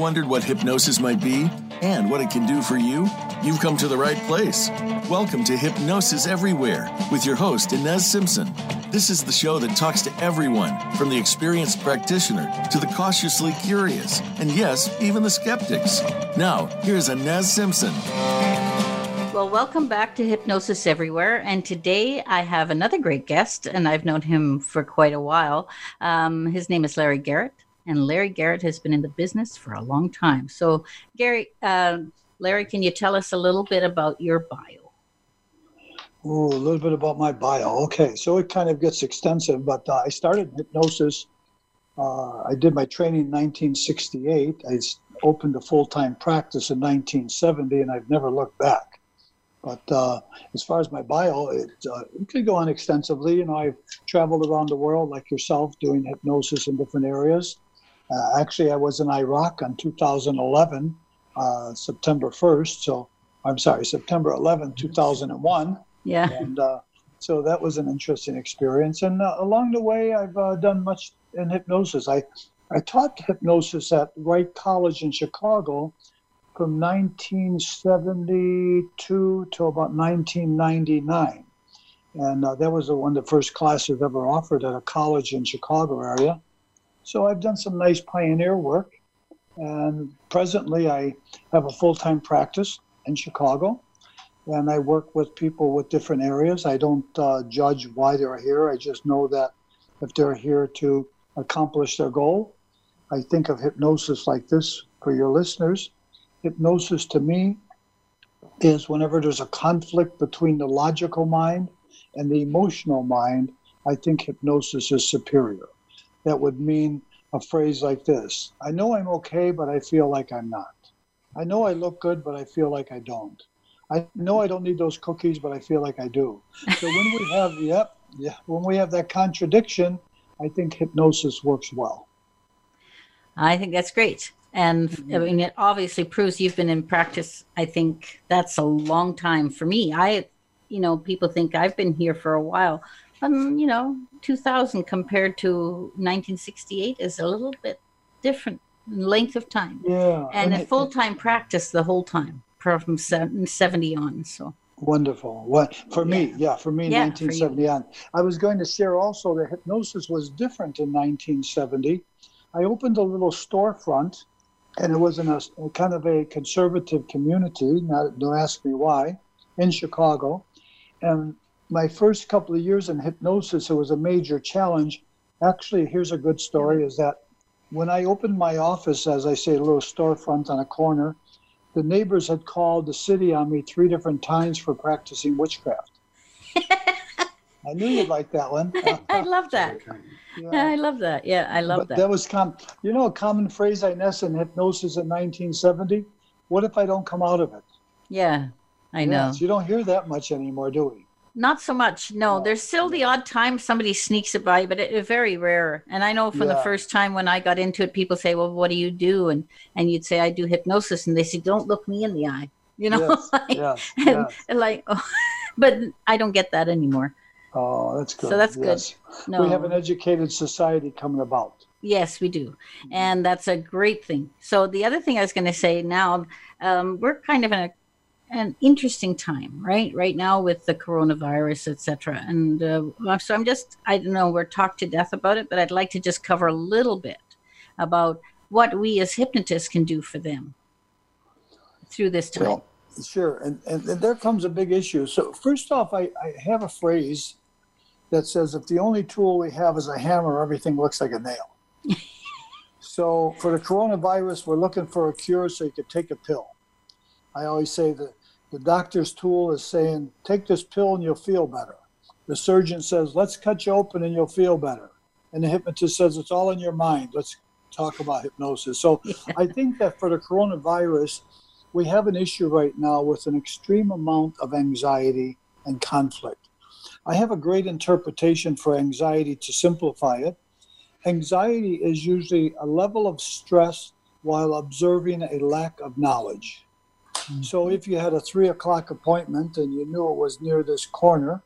wondered what hypnosis might be and what it can do for you? You've come to the right place. Welcome to Hypnosis Everywhere with your host, Ines Simpson. This is the show that talks to everyone, from the experienced practitioner to the cautiously curious, and yes, even the skeptics. Now, here's Ines Simpson. Well, welcome back to Hypnosis Everywhere. And today I have another great guest, and I've known him for quite a while. Um, his name is Larry Garrett and Larry Garrett has been in the business for a long time. So, Gary, uh, Larry, can you tell us a little bit about your bio? Oh, a little bit about my bio. Okay, so it kind of gets extensive, but uh, I started hypnosis. Uh, I did my training in 1968. I opened a full time practice in 1970, and I've never looked back. But uh, as far as my bio, it, uh, it could go on extensively. You know, I've traveled around the world like yourself doing hypnosis in different areas. Uh, actually, I was in Iraq on 2011, uh, September 1st. So I'm sorry, September 11, 2001. Yeah. And uh, so that was an interesting experience. And uh, along the way, I've uh, done much in hypnosis. I, I taught hypnosis at Wright College in Chicago from 1972 to about 1999. And uh, that was the one of the first classes ever offered at a college in Chicago area. So I've done some nice pioneer work. And presently, I have a full time practice in Chicago. And I work with people with different areas. I don't uh, judge why they're here. I just know that if they're here to accomplish their goal, I think of hypnosis like this for your listeners. Hypnosis to me is whenever there's a conflict between the logical mind and the emotional mind, I think hypnosis is superior that would mean a phrase like this I know I'm okay, but I feel like I'm not. I know I look good, but I feel like I don't. I know I don't need those cookies, but I feel like I do. So when we have, yep, yeah, when we have that contradiction, I think hypnosis works well. I think that's great. And I mm-hmm. mean, it obviously proves you've been in practice. I think that's a long time for me. I, you know, people think I've been here for a while um, you know, 2000 compared to 1968 is a little bit different length of time. Yeah. And a full time practice the whole time from 70 on. So wonderful. What for me? Yeah, yeah for me, yeah, 1970 on. I was going to share also that hypnosis was different in 1970. I opened a little storefront, and it was in a, a kind of a conservative community. Not, don't ask me why, in Chicago, and my first couple of years in hypnosis, it was a major challenge. Actually, here's a good story is that when I opened my office, as I say, a little storefront on a corner, the neighbors had called the city on me three different times for practicing witchcraft. I knew you'd like that one. I love that. Yeah. I love that. Yeah, I love but that. That was com- you know a common phrase Ines in hypnosis in 1970. What if I don't come out of it? Yeah, I know. Yes, you don't hear that much anymore, do we? Not so much. No, there's still the odd time somebody sneaks it by, but it's very rare. And I know from yeah. the first time when I got into it, people say, "Well, what do you do?" And and you'd say, "I do hypnosis," and they say, "Don't look me in the eye," you know, yes, like, yes, and, yes. like, oh, but I don't get that anymore. Oh, that's good. So that's yes. good. No. We have an educated society coming about. Yes, we do. And that's a great thing. So, the other thing I was going to say now, um, we're kind of in a an interesting time, right? Right now with the coronavirus, etc. And uh, so I'm just, I don't know, we're talked to death about it, but I'd like to just cover a little bit about what we as hypnotists can do for them through this time. Well, sure. And, and, and there comes a big issue. So, first off, I, I have a phrase that says if the only tool we have is a hammer, everything looks like a nail. so, for the coronavirus, we're looking for a cure so you could take a pill. I always say that the doctor's tool is saying, take this pill and you'll feel better. The surgeon says, let's cut you open and you'll feel better. And the hypnotist says, it's all in your mind. Let's talk about hypnosis. So I think that for the coronavirus, we have an issue right now with an extreme amount of anxiety and conflict. I have a great interpretation for anxiety to simplify it. Anxiety is usually a level of stress while observing a lack of knowledge. So mm-hmm. if you had a three o'clock appointment and you knew it was near this corner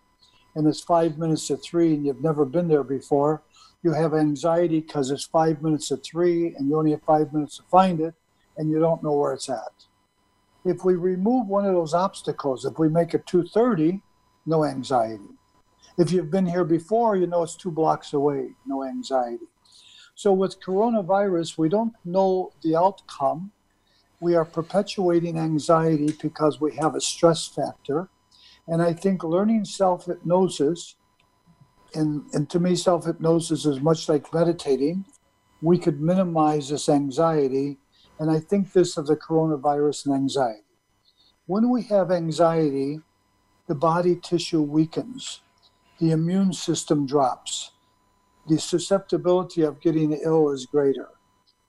and it's five minutes to three and you've never been there before, you have anxiety because it's five minutes to three and you only have five minutes to find it and you don't know where it's at. If we remove one of those obstacles, if we make it 230, no anxiety. If you've been here before, you know it's two blocks away, no anxiety. So with coronavirus, we don't know the outcome. We are perpetuating anxiety because we have a stress factor. And I think learning self hypnosis, and, and to me, self hypnosis is much like meditating. We could minimize this anxiety. And I think this of the coronavirus and anxiety. When we have anxiety, the body tissue weakens, the immune system drops, the susceptibility of getting ill is greater.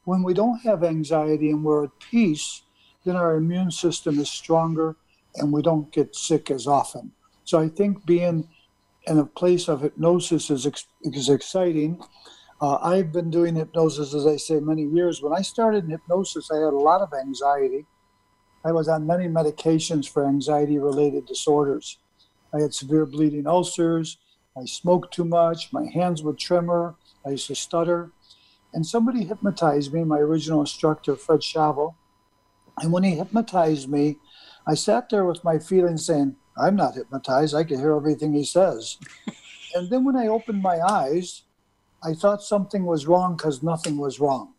When we don't have anxiety and we're at peace, then our immune system is stronger and we don't get sick as often. So I think being in a place of hypnosis is, is exciting. Uh, I've been doing hypnosis, as I say, many years. When I started in hypnosis, I had a lot of anxiety. I was on many medications for anxiety related disorders. I had severe bleeding ulcers. I smoked too much. My hands would tremor. I used to stutter. And somebody hypnotized me, my original instructor, Fred Shavel. And when he hypnotized me, I sat there with my feelings saying, I'm not hypnotized. I can hear everything he says. and then when I opened my eyes, I thought something was wrong because nothing was wrong.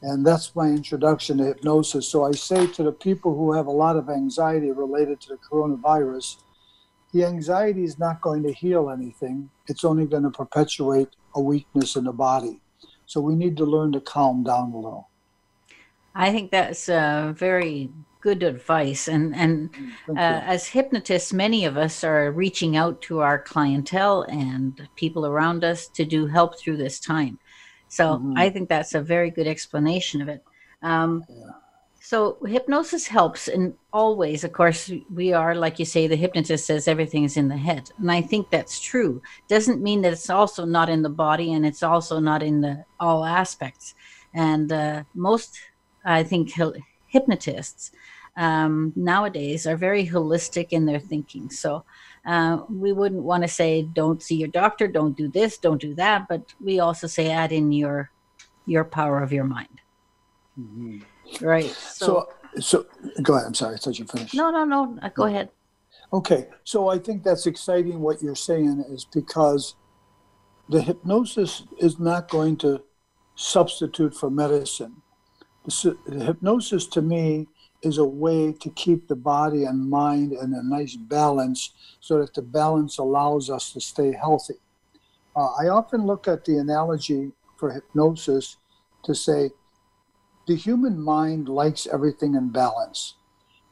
And that's my introduction to hypnosis. So I say to the people who have a lot of anxiety related to the coronavirus, the anxiety is not going to heal anything. It's only going to perpetuate a weakness in the body. So we need to learn to calm down a little. I think that's uh, very good advice. And and uh, as hypnotists, many of us are reaching out to our clientele and people around us to do help through this time. So mm-hmm. I think that's a very good explanation of it. Um, yeah. So hypnosis helps in all ways. Of course, we are, like you say, the hypnotist says everything is in the head. And I think that's true. Doesn't mean that it's also not in the body and it's also not in the all aspects. And uh, most, I think, hypnotists um, nowadays are very holistic in their thinking. So uh, we wouldn't want to say don't see your doctor don't do this don't do that but we also say add in your your power of your mind mm-hmm. Right so, so, so go ahead i'm sorry i thought you finished. No no no go ahead. Okay so i think that's exciting what you're saying is because the hypnosis is not going to substitute for medicine. The, the hypnosis to me is a way to keep the body and mind in a nice balance so that the balance allows us to stay healthy. Uh, I often look at the analogy for hypnosis to say the human mind likes everything in balance.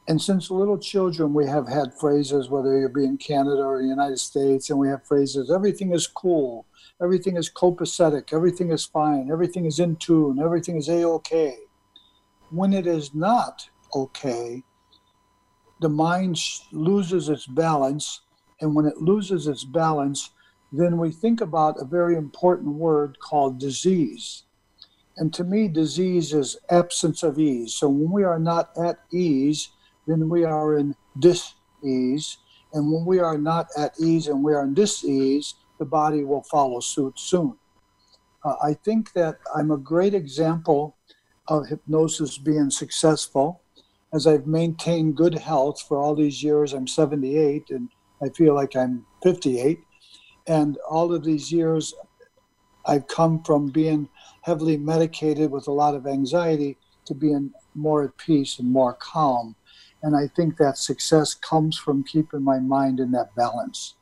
And since little children, we have had phrases, whether you be in Canada or the United States, and we have phrases everything is cool, everything is copacetic, everything is fine, everything is in tune, everything is a okay. When it is not, okay, the mind loses its balance. And when it loses its balance, then we think about a very important word called disease. And to me, disease is absence of ease. So when we are not at ease, then we are in dis-ease. And when we are not at ease and we are in dis-ease, the body will follow suit soon. Uh, I think that I'm a great example of hypnosis being successful as I've maintained good health for all these years, I'm 78 and I feel like I'm 58. And all of these years, I've come from being heavily medicated with a lot of anxiety to being more at peace and more calm. And I think that success comes from keeping my mind in that balance.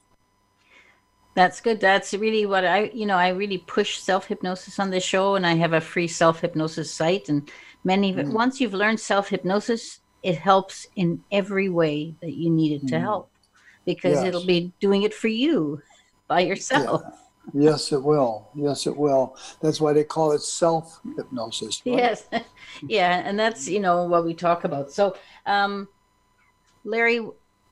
That's good. That's really what I, you know, I really push self hypnosis on this show, and I have a free self hypnosis site. And many, mm. once you've learned self hypnosis, it helps in every way that you need it to mm. help because yes. it'll be doing it for you by yourself. Yeah. Yes, it will. Yes, it will. That's why they call it self hypnosis. Right? Yes. yeah. And that's, you know, what we talk about. So, um, Larry,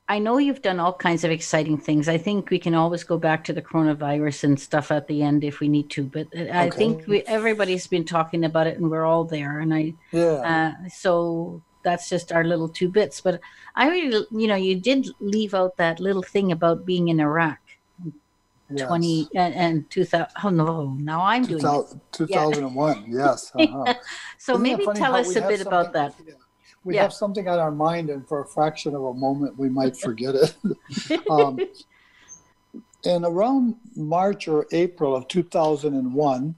I know you've done all kinds of exciting things. I think we can always go back to the coronavirus and stuff at the end if we need to. But I okay. think we, everybody's been talking about it, and we're all there. And I, yeah. Uh, so that's just our little two bits. But I really, you know, you did leave out that little thing about being in Iraq. Yes. 20 and, and 2000 oh no now i'm 2000, doing 2001 yeah. yes uh-huh. so Isn't maybe tell us a bit about that yeah. we yeah. have something on our mind and for a fraction of a moment we might forget it um, and around march or april of 2001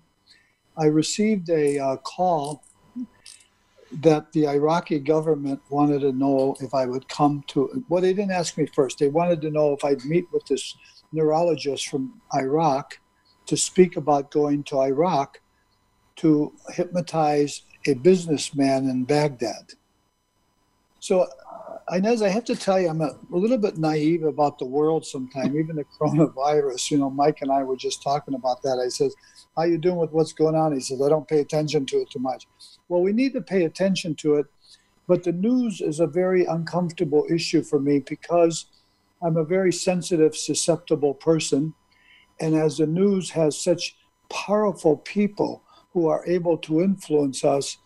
i received a uh, call that the Iraqi government wanted to know if I would come to. Well, they didn't ask me first. They wanted to know if I'd meet with this neurologist from Iraq to speak about going to Iraq to hypnotize a businessman in Baghdad. So, Ines, I have to tell you, I'm a, a little bit naive about the world sometimes, even the coronavirus. You know, Mike and I were just talking about that. I said, how you doing with what's going on? He says, I don't pay attention to it too much. Well, we need to pay attention to it, but the news is a very uncomfortable issue for me because I'm a very sensitive, susceptible person. And as the news has such powerful people who are able to influence us,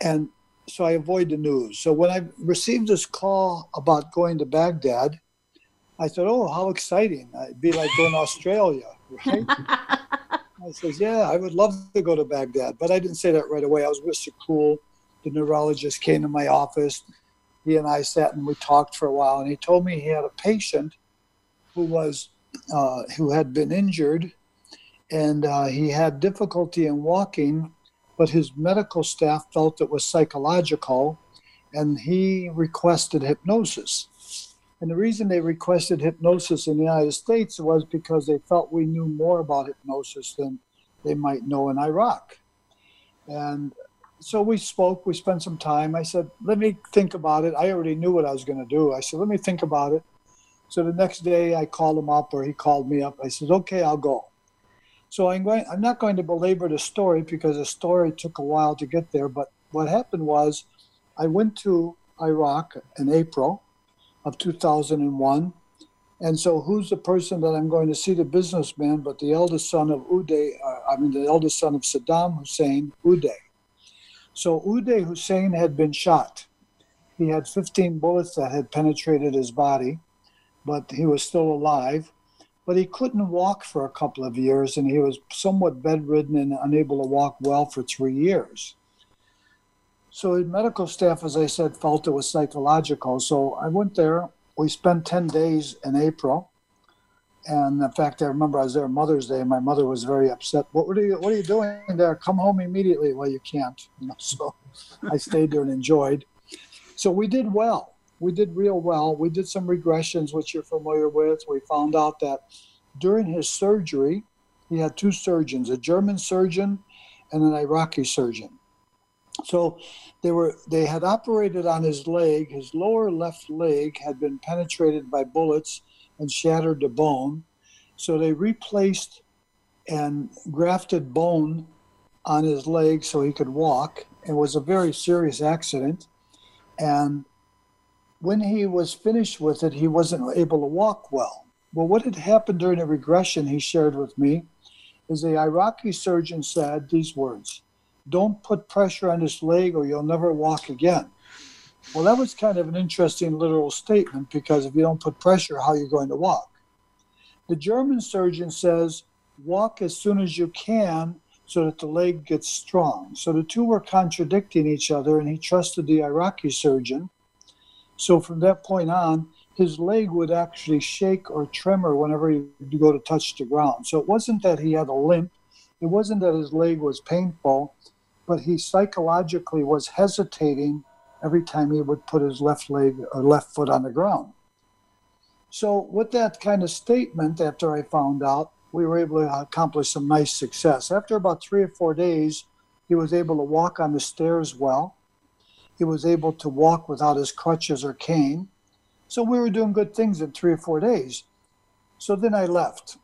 and so I avoid the news. So when I received this call about going to Baghdad, I thought, oh, how exciting. It'd be like going to Australia, right? I says, yeah, I would love to go to Baghdad. But I didn't say that right away. I was Mr. Cool. The neurologist came to my office he and I sat and we talked for a while, and he told me he had a patient who was uh, who had been injured, and uh, he had difficulty in walking, but his medical staff felt it was psychological, and he requested hypnosis. And the reason they requested hypnosis in the United States was because they felt we knew more about hypnosis than they might know in Iraq. And so we spoke, we spent some time. I said, let me think about it. I already knew what I was going to do. I said, let me think about it. So the next day I called him up or he called me up. I said, okay, I'll go. So I'm going, I'm not going to belabor the story because the story took a while to get there. But what happened was I went to Iraq in April of 2001. And so who's the person that I'm going to see, the businessman, but the eldest son of Uday, uh, I mean, the eldest son of Saddam Hussein, Uday. So Uday Hussein had been shot. He had 15 bullets that had penetrated his body, but he was still alive. But he couldn't walk for a couple of years, and he was somewhat bedridden and unable to walk well for three years. So his medical staff, as I said, felt it was psychological. So I went there. We spent 10 days in April. And in fact, I remember I was there on Mother's Day, my mother was very upset. What are you What are you doing there? Come home immediately. Well, you can't. You know, so I stayed there and enjoyed. So we did well. We did real well. We did some regressions, which you're familiar with. We found out that during his surgery, he had two surgeons: a German surgeon and an Iraqi surgeon. So they were they had operated on his leg. His lower left leg had been penetrated by bullets and shattered the bone. So they replaced and grafted bone on his leg so he could walk. It was a very serious accident. And when he was finished with it, he wasn't able to walk well. Well, what had happened during the regression he shared with me is the Iraqi surgeon said these words Don't put pressure on his leg or you'll never walk again. Well, that was kind of an interesting literal statement because if you don't put pressure, how are you going to walk? The German surgeon says, walk as soon as you can so that the leg gets strong. So the two were contradicting each other, and he trusted the Iraqi surgeon. So from that point on, his leg would actually shake or tremor whenever he would go to touch the ground. So it wasn't that he had a limp, it wasn't that his leg was painful, but he psychologically was hesitating every time he would put his left leg or left foot on the ground. So, with that kind of statement, after I found out, we were able to accomplish some nice success. After about three or four days, he was able to walk on the stairs well. He was able to walk without his crutches or cane. So, we were doing good things in three or four days. So then I left.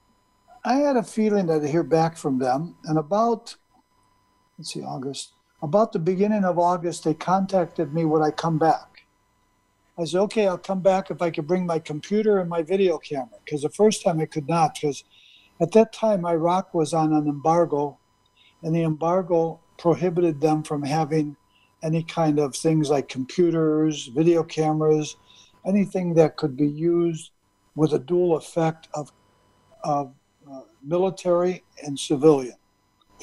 I had a feeling that I'd hear back from them. And about, let's see, August, about the beginning of August, they contacted me would I come back. I said, okay, I'll come back if I could bring my computer and my video camera. Because the first time I could not, because at that time Iraq was on an embargo, and the embargo prohibited them from having any kind of things like computers, video cameras, anything that could be used with a dual effect of, of uh, military and civilian.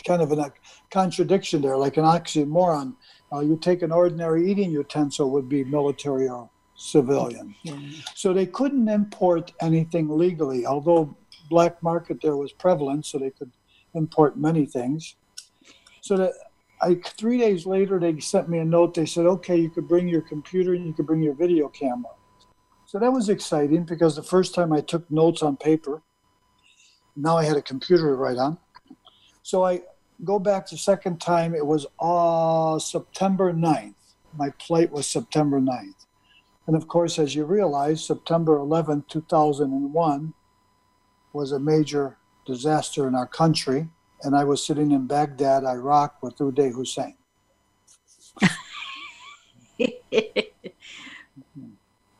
Kind of a contradiction there, like an oxymoron. Uh, you take an ordinary eating utensil would be military or civilian. Yeah. So they couldn't import anything legally, although black market there was prevalent, so they could import many things. So that I three days later they sent me a note. They said, "Okay, you could bring your computer and you could bring your video camera." So that was exciting because the first time I took notes on paper, now I had a computer to write on. So I go back the second time. It was uh, September 9th. My flight was September 9th. And of course, as you realize, September 11th, 2001 was a major disaster in our country. And I was sitting in Baghdad, Iraq with Uday Hussein.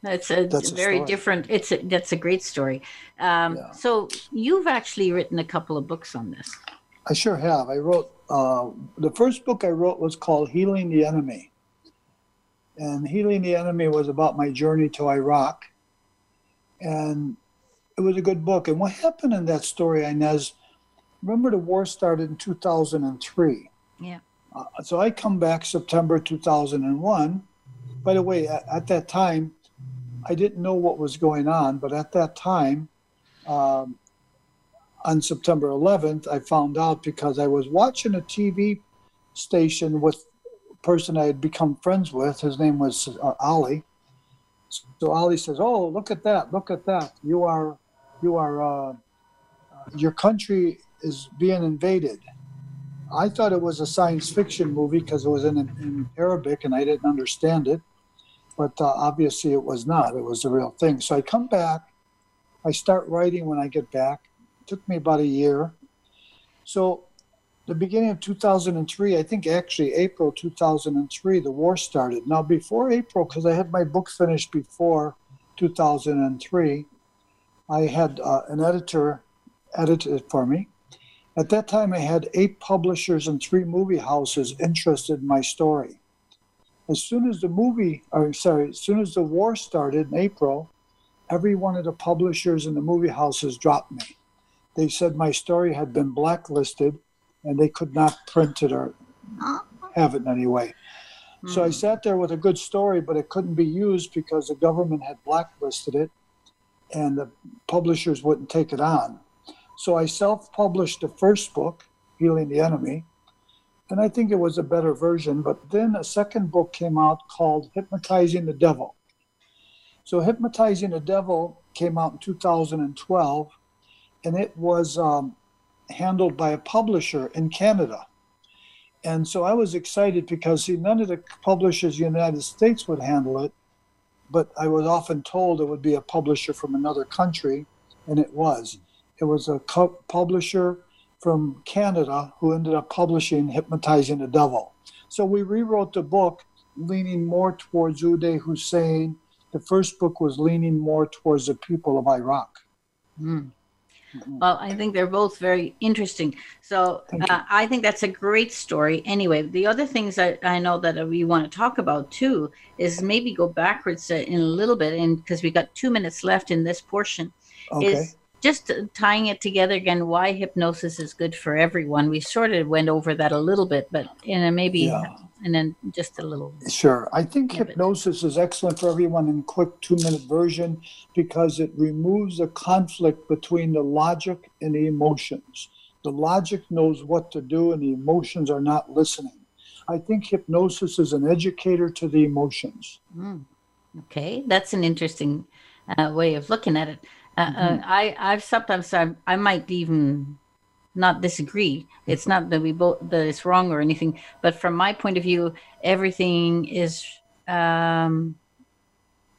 That's a that's very a different. It's a, that's a great story. Um, yeah. So you've actually written a couple of books on this. I sure have. I wrote uh, the first book I wrote was called Healing the Enemy, and Healing the Enemy was about my journey to Iraq, and it was a good book. And what happened in that story, Ines? Remember, the war started in 2003. Yeah. Uh, so I come back September 2001. By the way, at, at that time, I didn't know what was going on, but at that time, um, on September 11th, I found out because I was watching a TV station with a person I had become friends with. His name was uh, Ali. So Ali says, "Oh, look at that! Look at that! You are, you are, uh, uh, your country is being invaded." I thought it was a science fiction movie because it was in, in Arabic and I didn't understand it but uh, obviously it was not. It was the real thing. So I come back. I start writing when I get back. Took me about a year. So the beginning of 2003, I think actually April 2003, the war started. Now before April, because I had my book finished before 2003, I had uh, an editor edit it for me. At that time, I had eight publishers and three movie houses interested in my story as soon as the movie, or sorry, as soon as the war started in April, every one of the publishers and the movie houses dropped me. They said my story had been blacklisted and they could not print it or have it in any way. Mm. So I hmm. sat there with a good story, but it couldn't be used because the government had blacklisted it and the publishers wouldn't take it on. So I self published the first book, Healing the Enemy, and I think it was a better version. But then a second book came out called Hypnotizing the Devil. So, Hypnotizing the Devil came out in 2012, and it was um, handled by a publisher in Canada. And so I was excited because see, none of the publishers in the United States would handle it, but I was often told it would be a publisher from another country, and it was. It was a co- publisher from Canada who ended up publishing Hypnotizing the Devil. So we rewrote the book leaning more towards Uday Hussein. The first book was leaning more towards the people of Iraq. Mm. Well, I think they're both very interesting. So uh, I think that's a great story. Anyway, the other things that I know that we want to talk about too is maybe go backwards in a little bit, and because we got two minutes left in this portion, okay. is just tying it together again, why hypnosis is good for everyone. We sort of went over that a little bit, but in a maybe, yeah. And then just a little. Sure. I think hypnosis is excellent for everyone in quick two minute version because it removes the conflict between the logic and the emotions. The logic knows what to do and the emotions are not listening. I think hypnosis is an educator to the emotions. Mm. Okay, that's an interesting uh, way of looking at it. Uh, uh, mm-hmm. I I've sometimes I, I might even not disagree. It's not that we both that it's wrong or anything, but from my point of view, everything is um,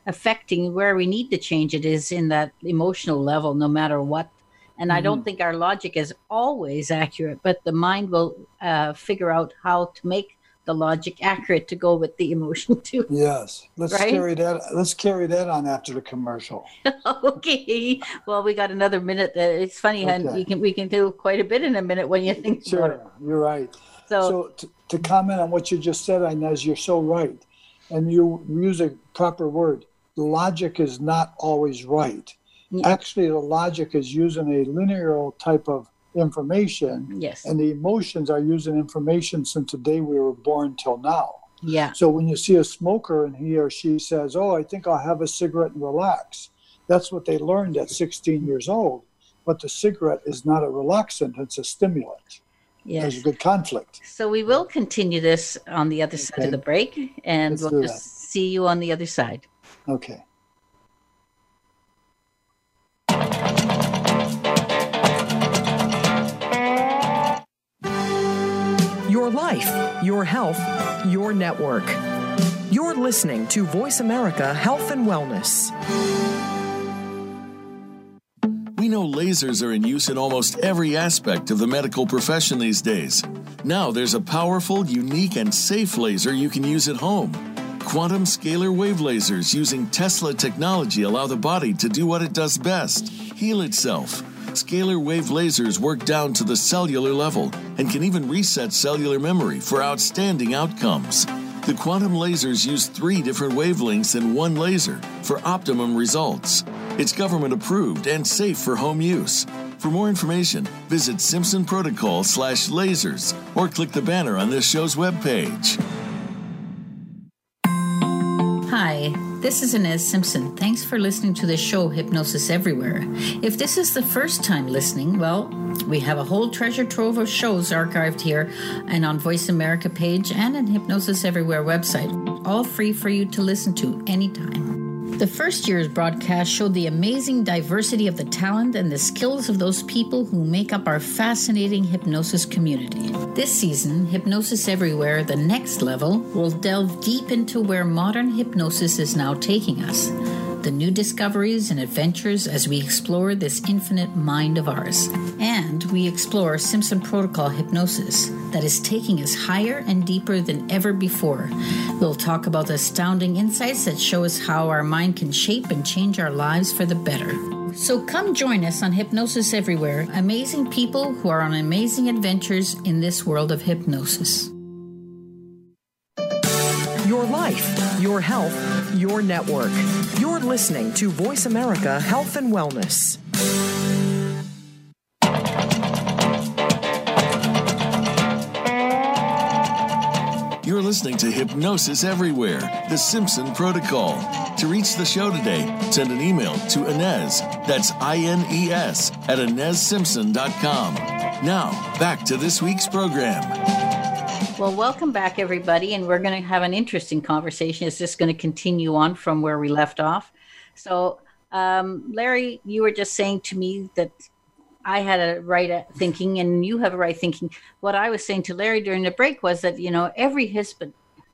affecting where we need to change it is in that emotional level, no matter what. And mm-hmm. I don't mm-hmm. think our logic is always accurate, but the mind will uh, figure out how to make the logic accurate to go with the emotion too. Yes, let's right? carry that. Let's carry that on after the commercial. okay. Well, we got another minute. Uh, it's funny, okay. and you can we can do quite a bit in a minute when you think. Sure, you're right. So, so to, to comment on what you just said, Ines, you're so right, and you use a proper word. Logic is not always right. Yeah. Actually, the logic is using a linear type of information. Yes. And the emotions are using information since the day we were born till now. Yeah. So when you see a smoker and he or she says, "Oh, I think I'll have a cigarette and relax," that's what they learned at 16 years old. But the cigarette is not a relaxant; it's a stimulant. Yes. There's a good conflict. So we will continue this on the other okay. side of the break, and Let's we'll just see you on the other side. Okay. Your life, your health, your network. You're listening to Voice America Health and Wellness. We know lasers are in use in almost every aspect of the medical profession these days. Now there's a powerful, unique, and safe laser you can use at home. Quantum scalar wave lasers using Tesla technology allow the body to do what it does best heal itself. Scalar wave lasers work down to the cellular level and can even reset cellular memory for outstanding outcomes. The quantum lasers use three different wavelengths in one laser for optimum results. It's government approved and safe for home use. For more information, visit Simpson Protocol slash lasers or click the banner on this show's webpage. This is Ines Simpson. Thanks for listening to the show Hypnosis Everywhere. If this is the first time listening, well, we have a whole treasure trove of shows archived here and on Voice America page and on Hypnosis Everywhere website, all free for you to listen to anytime. The first year's broadcast showed the amazing diversity of the talent and the skills of those people who make up our fascinating hypnosis community. This season, Hypnosis Everywhere, the next level, will delve deep into where modern hypnosis is now taking us the new discoveries and adventures as we explore this infinite mind of ours. And we explore Simpson Protocol hypnosis that is taking us higher and deeper than ever before. We'll talk about the astounding insights that show us how our mind can shape and change our lives for the better. So come join us on Hypnosis Everywhere, amazing people who are on amazing adventures in this world of hypnosis. Your life, your health, your network. You're listening to Voice America Health and Wellness. You're listening to Hypnosis Everywhere, the Simpson Protocol. To reach the show today, send an email to Ines, that's I N E S, at InesSimpson.com. Now, back to this week's program. Well, welcome back, everybody. And we're going to have an interesting conversation. It's just going to continue on from where we left off. So, um, Larry, you were just saying to me that I had a right thinking and you have a right thinking. What I was saying to Larry during the break was that, you know, every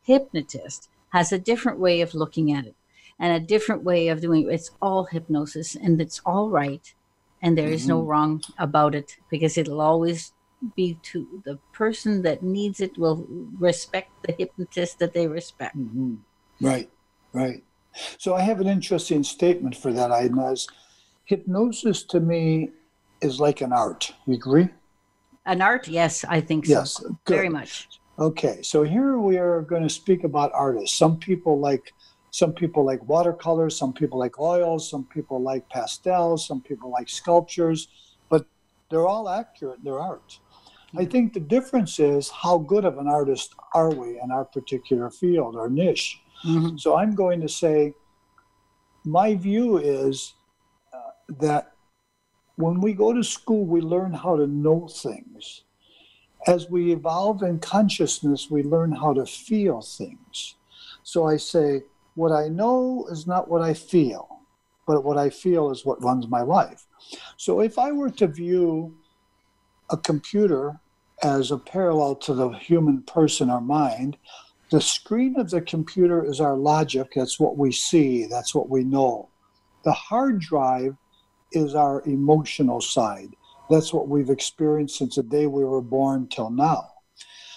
hypnotist has a different way of looking at it and a different way of doing it. It's all hypnosis and it's all right. And there is mm-hmm. no wrong about it because it'll always be to the person that needs it will respect the hypnotist that they respect. Mm-hmm. Right, right. So I have an interesting statement for that, I Ines. Hypnosis to me is like an art. You agree? An art, yes, I think so. Yes, good. very much. Okay, so here we are going to speak about artists. Some people like some people like watercolors, some people like oils, some people like pastels, some people like sculptures, but they're all accurate. They're art. I think the difference is how good of an artist are we in our particular field or niche. Mm-hmm. So I'm going to say my view is uh, that when we go to school, we learn how to know things. As we evolve in consciousness, we learn how to feel things. So I say, what I know is not what I feel, but what I feel is what runs my life. So if I were to view a computer as a parallel to the human person or mind. The screen of the computer is our logic. That's what we see, that's what we know. The hard drive is our emotional side. That's what we've experienced since the day we were born till now.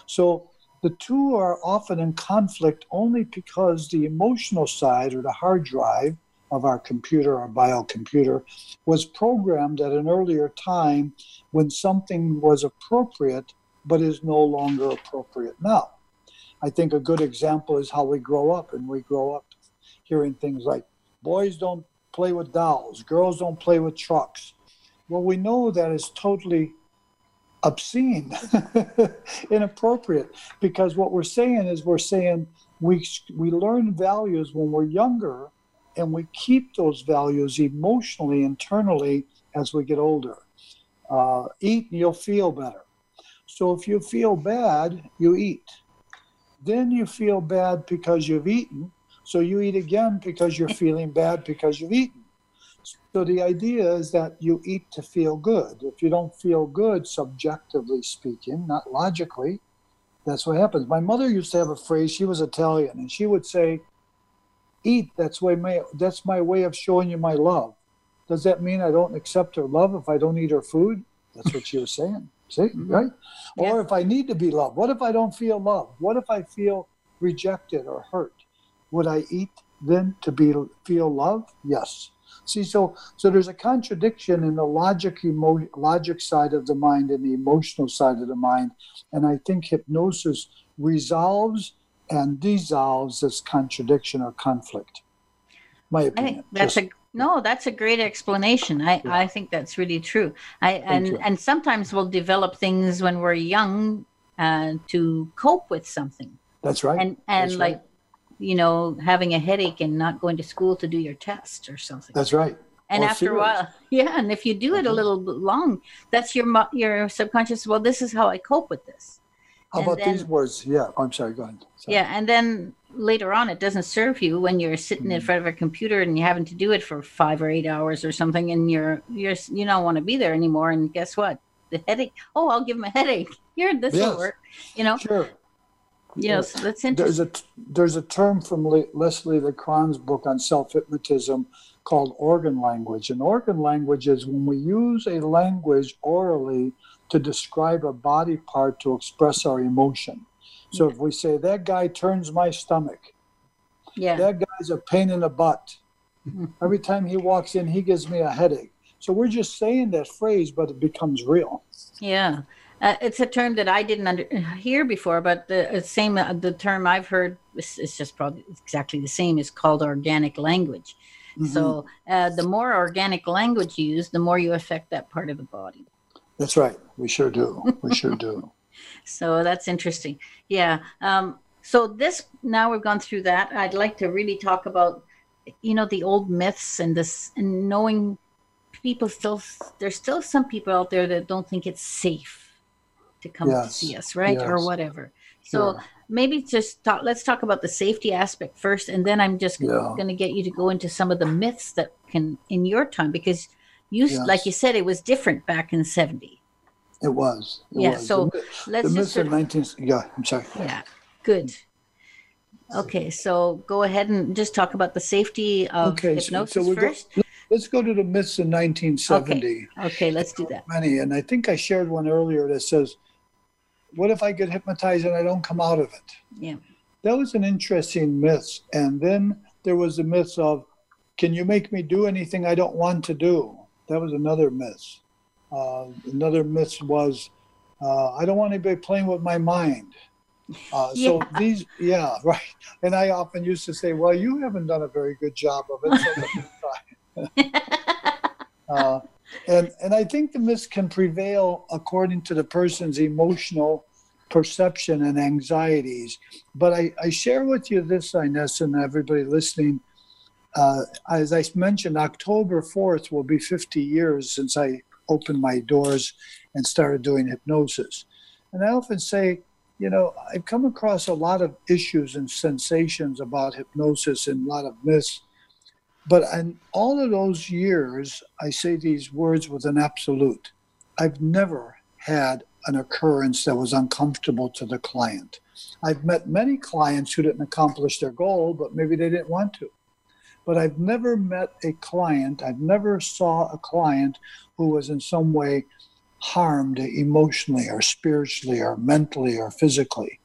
So the two are often in conflict only because the emotional side or the hard drive of our computer, our biocomputer, was programmed at an earlier time when something was appropriate but is no longer appropriate now. I think a good example is how we grow up, and we grow up hearing things like, boys don't play with dolls. Girls don't play with trucks. Well, we know that is totally obscene, inappropriate, because what we're saying is we're saying we we learn values when we're younger, and we keep those values emotionally internally as we get older. Uh, eat and you'll feel better. So if you feel bad, you eat. Then you feel bad because you've eaten. So you eat again because you're feeling bad because you've eaten. So the idea is that you eat to feel good. If you don't feel good, subjectively speaking, not logically, that's what happens. My mother used to have a phrase. She was Italian, and she would say, "Eat. That's way my that's my way of showing you my love." Does that mean I don't accept her love if I don't eat her food? That's what she was saying. See, mm-hmm. right? Yeah. Or if I need to be loved, what if I don't feel loved? What if I feel rejected or hurt? Would I eat then to be feel love? Yes. See, so so there's a contradiction in the logic emo, logic side of the mind and the emotional side of the mind, and I think hypnosis resolves and dissolves this contradiction or conflict. My opinion. that's Just, a no, that's a great explanation. I, yeah. I think that's really true. I and and sometimes we'll develop things when we're young uh, to cope with something. That's right. And and that's like right. you know having a headache and not going to school to do your test or something. That's right. And or after a while, yeah, and if you do it mm-hmm. a little long, that's your your subconscious. Well, this is how I cope with this. How and about then, these words? Yeah, I'm sorry. Go ahead. Sorry. Yeah, and then later on it doesn't serve you when you're sitting in mm-hmm. front of a computer and you're having to do it for five or eight hours or something and you're you're you don't want to be there anymore and guess what the headache oh i'll give him a headache here this yes. will work you know sure you know so that's interesting there's a there's a term from leslie lecron's book on self-hypnotism called organ language and organ language is when we use a language orally to describe a body part to express our emotion so if we say that guy turns my stomach, yeah, that guy's a pain in the butt. Every time he walks in, he gives me a headache. So we're just saying that phrase, but it becomes real. Yeah. Uh, it's a term that I didn't under, hear before, but the same uh, the term I've heard is, is, just probably exactly the same. is called organic language. Mm-hmm. So uh, the more organic language you use, the more you affect that part of the body. That's right. We sure do. We sure do. So that's interesting. Yeah. Um, so this now we've gone through that. I'd like to really talk about, you know, the old myths and this and knowing people still there's still some people out there that don't think it's safe to come yes. to see us, right? Yes. Or whatever. So sure. maybe just talk let's talk about the safety aspect first and then I'm just yeah. going to get you to go into some of the myths that can in your time because you yes. like you said it was different back in 70 it was. It yeah. Was. So the, let's the just. Mr. 19. Yeah, I'm sorry. Yeah. Good. Okay, so go ahead and just talk about the safety of okay, hypnosis so, so first. Go, let's go to the myths in 1970. Okay. okay, let's do that. Many, and I think I shared one earlier that says, "What if I get hypnotized and I don't come out of it?" Yeah, that was an interesting myth. And then there was the myth of, "Can you make me do anything I don't want to do?" That was another myth. Uh, another myth was, uh, I don't want anybody playing with my mind. Uh, so yeah. these, yeah, right. And I often used to say, well, you haven't done a very good job of it. So uh, and and I think the myth can prevail according to the person's emotional perception and anxieties. But I, I share with you this, Ines, and everybody listening. Uh, as I mentioned, October 4th will be 50 years since I opened my doors and started doing hypnosis. And I often say, you know, I've come across a lot of issues and sensations about hypnosis and a lot of myths. But in all of those years, I say these words with an absolute. I've never had an occurrence that was uncomfortable to the client. I've met many clients who didn't accomplish their goal, but maybe they didn't want to but I've never met a client, I've never saw a client who was in some way harmed emotionally or spiritually or mentally or physically.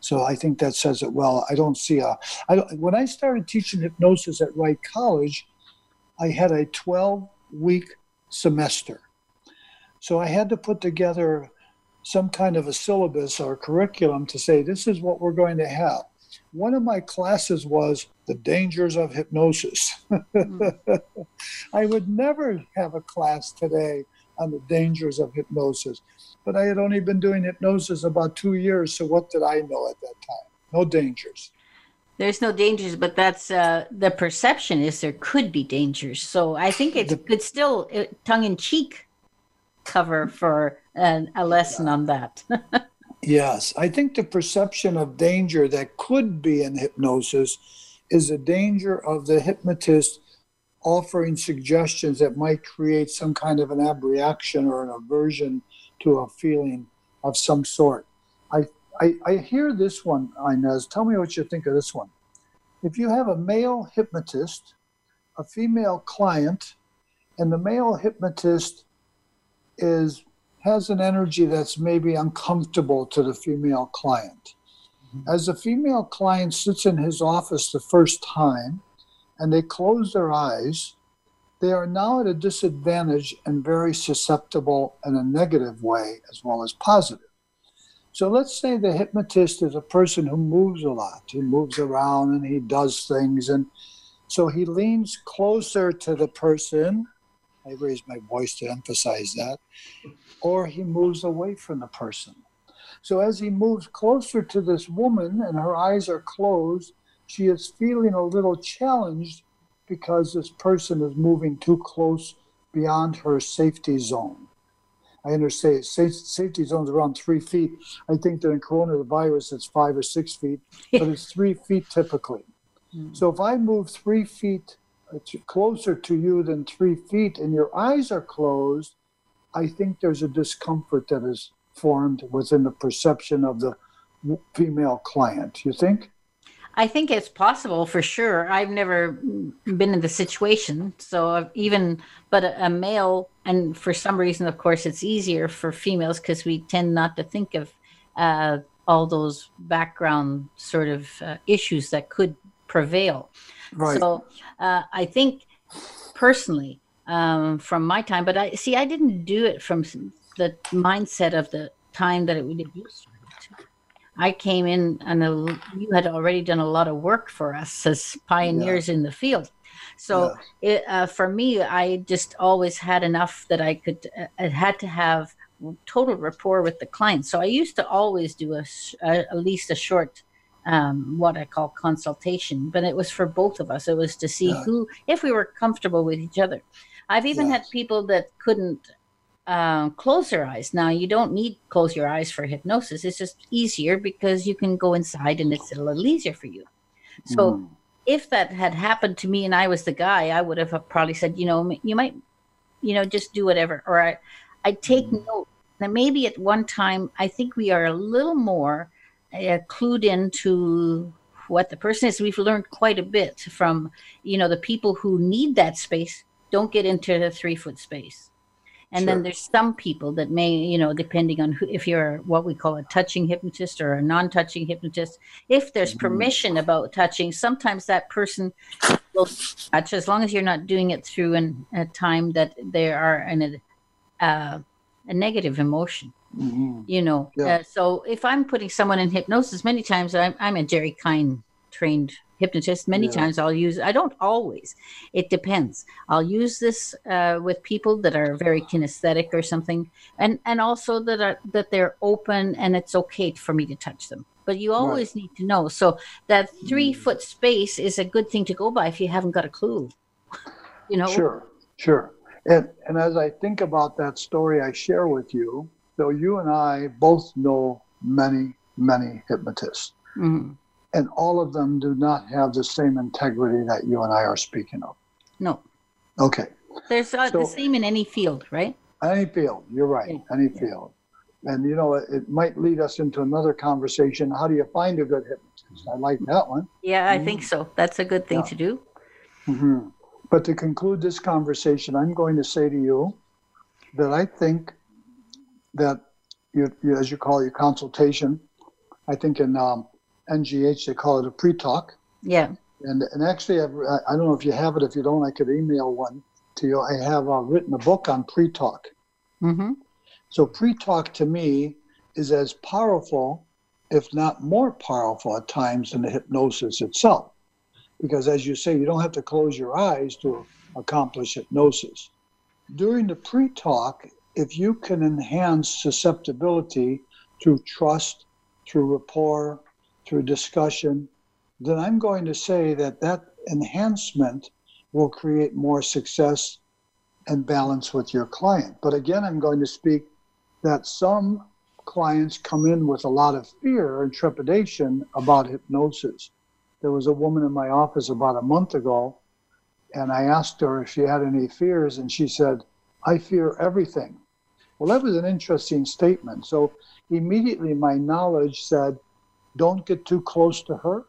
So I think that says it well. I don't see a. I don't, when I started teaching hypnosis at Wright College, I had a 12 week semester. So I had to put together some kind of a syllabus or curriculum to say this is what we're going to have. One of my classes was the dangers of hypnosis. I would never have a class today on the dangers of hypnosis, but I had only been doing hypnosis about two years. So what did I know at that time? No dangers. There's no dangers, but that's uh, the perception is there could be dangers. So I think it it's still uh, tongue in cheek cover for an, a lesson on that. yes, I think the perception of danger that could be in hypnosis is the danger of the hypnotist offering suggestions that might create some kind of an abreaction or an aversion to a feeling of some sort. I I, I hear this one, Ines. Tell me what you think of this one. If you have a male hypnotist, a female client, and the male hypnotist is has an energy that's maybe uncomfortable to the female client. Mm-hmm. As the female client sits in his office the first time and they close their eyes, they are now at a disadvantage and very susceptible in a negative way as well as positive. So let's say the hypnotist is a person who moves a lot. He moves around and he does things. And so he leans closer to the person. I raise my voice to emphasize that. Or he moves away from the person. So as he moves closer to this woman and her eyes are closed, she is feeling a little challenged because this person is moving too close beyond her safety zone. I understand safety zones around three feet. I think that in coronavirus it's five or six feet, but it's three feet typically. Mm. So if I move three feet uh, closer to you than three feet and your eyes are closed, I think there's a discomfort that is formed within the perception of the female client. You think? I think it's possible for sure. I've never been in the situation, so even but a, a male, and for some reason, of course, it's easier for females because we tend not to think of uh, all those background sort of uh, issues that could prevail. Right. So uh, I think personally, um, from my time, but I see I didn't do it from the mindset of the time that it would be used I came in and a, you had already done a lot of work for us as pioneers yeah. in the field. So yeah. it, uh, for me, I just always had enough that I could, uh, I had to have total rapport with the client. So I used to always do a, a at least a short, um, what I call consultation, but it was for both of us. It was to see yeah. who, if we were comfortable with each other. I've even yes. had people that couldn't um, close your eyes. Now, you don't need close your eyes for hypnosis. It's just easier because you can go inside and it's a little easier for you. So, mm. if that had happened to me and I was the guy, I would have probably said, you know, you might, you know, just do whatever. Or I, I take mm. note. Now, maybe at one time, I think we are a little more uh, clued into what the person is. We've learned quite a bit from, you know, the people who need that space don't get into the three foot space and sure. then there's some people that may you know depending on who if you're what we call a touching hypnotist or a non-touching hypnotist if there's mm-hmm. permission about touching sometimes that person will touch as long as you're not doing it through an, a time that they are in a, uh, a negative emotion mm-hmm. you know yeah. uh, so if i'm putting someone in hypnosis many times i'm, I'm a jerry Kein trained hypnotist many yeah. times i'll use i don't always it depends i'll use this uh, with people that are very kinesthetic or something and and also that are that they're open and it's okay for me to touch them but you always right. need to know so that three mm. foot space is a good thing to go by if you haven't got a clue you know sure sure and and as i think about that story i share with you so you and i both know many many hypnotists mm-hmm and all of them do not have the same integrity that you and I are speaking of. No. Okay. There's uh, so, the same in any field, right? Any field, you're right. Yeah. Any yeah. field. And you know, it, it, might lead us into another conversation. How do you find a good hypnotist? I like that one. Yeah, I mm-hmm. think so. That's a good thing yeah. to do. Mm-hmm. But to conclude this conversation, I'm going to say to you that I think that you, you as you call it, your consultation, I think in um, NGH, they call it a pre-talk. Yeah. And and actually, I've, I don't know if you have it. If you don't, I could email one to you. I have uh, written a book on pre-talk. Mm-hmm. So pre-talk to me is as powerful if not more powerful at times than the hypnosis itself. Because as you say, you don't have to close your eyes to accomplish hypnosis. During the pre talk, if you can enhance susceptibility through trust, through rapport, through discussion, then I'm going to say that that enhancement will create more success and balance with your client. But again, I'm going to speak that some clients come in with a lot of fear and trepidation about hypnosis. There was a woman in my office about a month ago, and I asked her if she had any fears, and she said, I fear everything. Well, that was an interesting statement. So immediately my knowledge said, don't get too close to her.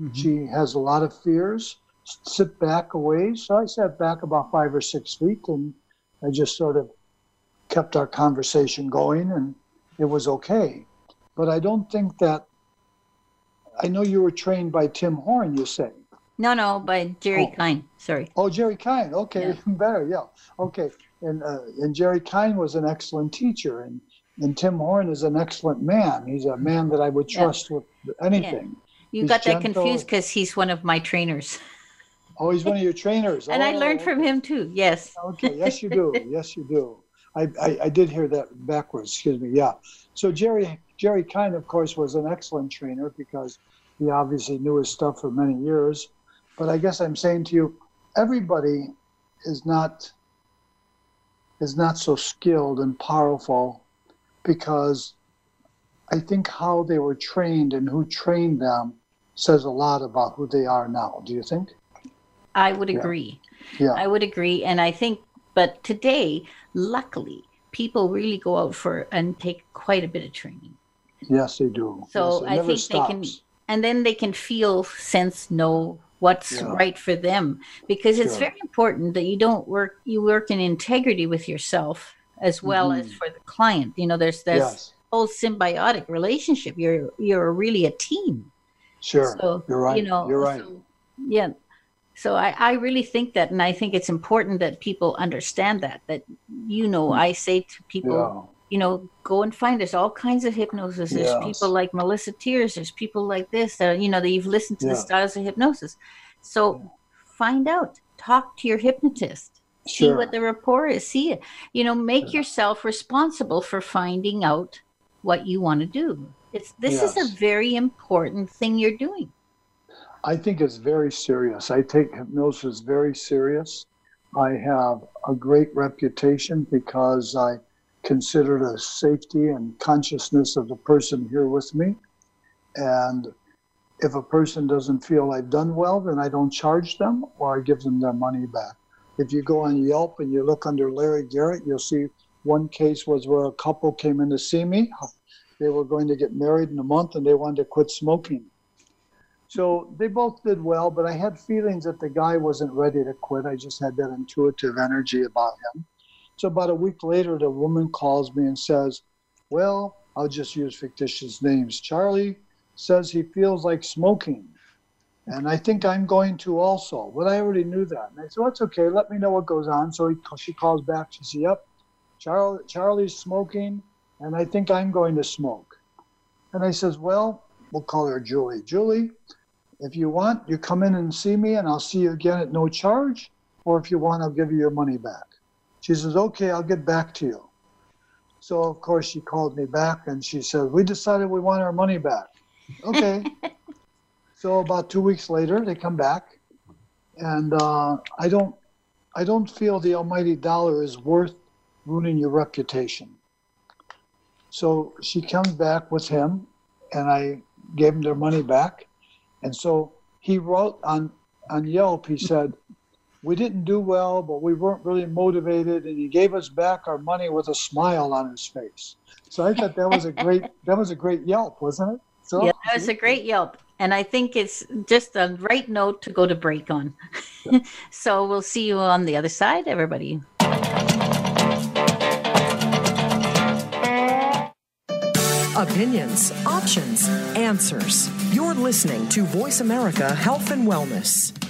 Mm-hmm. She has a lot of fears. Sit back away. So I sat back about five or six feet and I just sort of kept our conversation going and it was okay. But I don't think that, I know you were trained by Tim Horn, you say. No, no, by Jerry oh. Kein. Sorry. Oh, Jerry Kein. Okay, yeah. better. Yeah. Okay. And uh, and Jerry Kein was an excellent teacher, and and Tim Horn is an excellent man. He's a man that I would trust yeah. with anything. Yeah. You he's got that confused because he's one of my trainers. Oh, he's one of your trainers. and oh, I learned from him too. Yes. Okay. Yes, you do. yes, you do. I, I, I, did hear that backwards. Excuse me. Yeah. So Jerry Jerry Kein, of course, was an excellent trainer because he obviously knew his stuff for many years. But I guess I'm saying to you, everybody is not is not so skilled and powerful because I think how they were trained and who trained them says a lot about who they are now. Do you think? I would agree. Yeah. yeah. I would agree. And I think, but today, luckily, people really go out for and take quite a bit of training. Yes, they do. So yes, I think stops. they can, and then they can feel, sense, know what's yeah. right for them because it's very important that you don't work you work in integrity with yourself as well mm-hmm. as for the client you know there's this yes. whole symbiotic relationship you're you're really a team sure so, you're right you know you're right so, yeah so I, I really think that and i think it's important that people understand that that you know mm. i say to people. You know go and find there's all kinds of hypnosis there's yes. people like melissa Tiers. there's people like this you know that you've listened to yeah. the styles of hypnosis so yeah. find out talk to your hypnotist see sure. what the rapport is see it you know make yourself responsible for finding out what you want to do it's this yes. is a very important thing you're doing i think it's very serious i take hypnosis very serious i have a great reputation because i consider the safety and consciousness of the person here with me and if a person doesn't feel I've done well, then I don't charge them or I give them their money back. If you go on Yelp and you look under Larry Garrett, you'll see one case was where a couple came in to see me. They were going to get married in a month and they wanted to quit smoking. So they both did well, but I had feelings that the guy wasn't ready to quit. I just had that intuitive energy about him. So about a week later, the woman calls me and says, Well, I'll just use fictitious names. Charlie says he feels like smoking. And I think I'm going to also. But I already knew that. And I said, well, it's okay. Let me know what goes on. So he, she calls back. She says, yep, Charlie, Charlie's smoking, and I think I'm going to smoke. And I says, well, we'll call her Julie. Julie, if you want, you come in and see me, and I'll see you again at no charge. Or if you want, I'll give you your money back. She says, okay, I'll get back to you. So, of course, she called me back and she said, we decided we want our money back. Okay. so about two weeks later, they come back, and uh, I don't, I don't feel the almighty dollar is worth ruining your reputation. So she comes back with him, and I gave him their money back, and so he wrote on on Yelp. He said, "We didn't do well, but we weren't really motivated, and he gave us back our money with a smile on his face." So I thought that was a great that was a great Yelp, wasn't it? So, yeah, that was a great Yelp. And I think it's just the right note to go to break on. Yeah. so we'll see you on the other side, everybody. Opinions, options, answers. You're listening to Voice America Health and Wellness.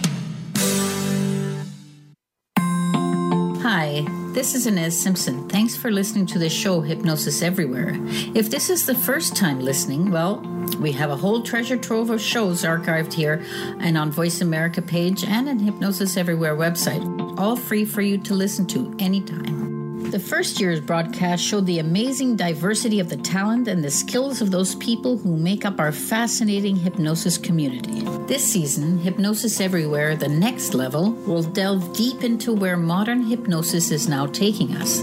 This is Ines Simpson. Thanks for listening to the show Hypnosis Everywhere. If this is the first time listening, well, We have a whole treasure trove of shows archived here and on Voice America page and in Hypnosis Everywhere website, all free for you to listen to anytime. The first year's broadcast showed the amazing diversity of the talent and the skills of those people who make up our fascinating hypnosis community. This season, Hypnosis Everywhere, the next level, will delve deep into where modern hypnosis is now taking us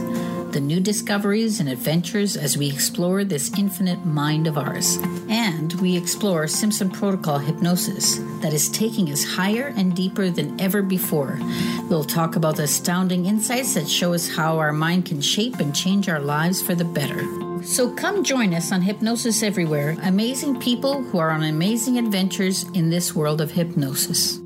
the new discoveries and adventures as we explore this infinite mind of ours. And we explore Simpson Protocol hypnosis that is taking us higher and deeper than ever before. We'll talk about the astounding insights that show us how our mind can shape and change our lives for the better. So come join us on Hypnosis Everywhere, amazing people who are on amazing adventures in this world of hypnosis.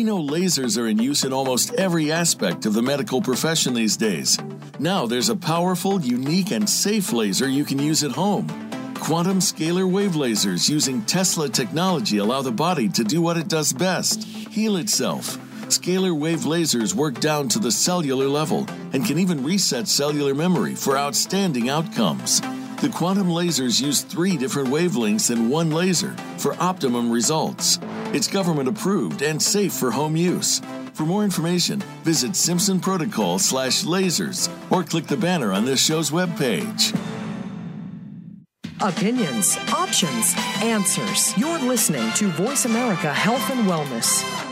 We know lasers are in use in almost every aspect of the medical profession these days. Now there's a powerful, unique, and safe laser you can use at home. Quantum scalar wave lasers using Tesla technology allow the body to do what it does best heal itself. Scalar wave lasers work down to the cellular level and can even reset cellular memory for outstanding outcomes. The quantum lasers use three different wavelengths in one laser for optimum results. It's government approved and safe for home use. For more information, visit Simpson Protocol slash lasers or click the banner on this show's webpage. Opinions, options, answers. You're listening to Voice America Health and Wellness.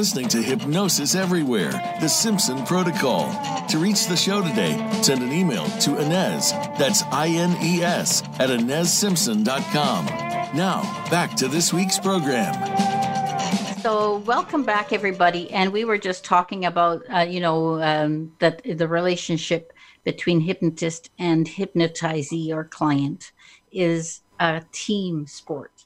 Listening to Hypnosis Everywhere, the Simpson Protocol. To reach the show today, send an email to Ines, that's I N E S, at InesSimpson.com. Now, back to this week's program. So, welcome back, everybody. And we were just talking about, uh, you know, um, that the relationship between hypnotist and hypnotizee or client is a team sport.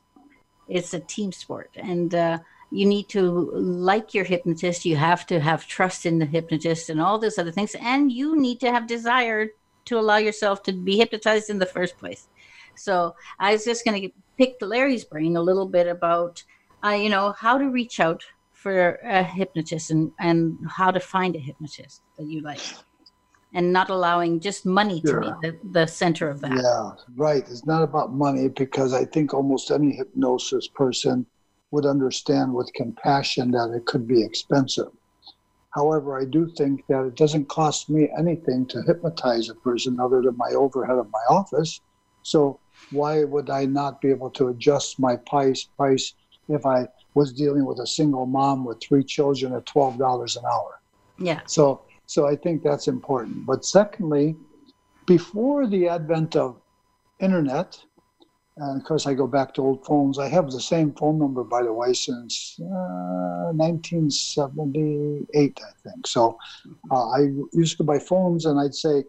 It's a team sport. And, uh, you need to like your hypnotist. You have to have trust in the hypnotist and all those other things. And you need to have desire to allow yourself to be hypnotized in the first place. So i was just going to pick larry's brain a little bit about uh, you know how to reach out for a hypnotist and, and how to find a hypnotist that you like. And not allowing just money sure. to be the, the center of that. Yeah right. It's not about money because i think almost any hypnosis person would understand with compassion that it could be expensive. However, I do think that it doesn't cost me anything to hypnotize a person other than my overhead of my office. So why would I not be able to adjust my price price if I was dealing with a single mom with three children at twelve dollars an hour? Yeah. So so I think that's important. But secondly, before the advent of internet and of course, I go back to old phones. I have the same phone number, by the way, since uh, 1978, I think. So uh, I used to buy phones, and I'd say,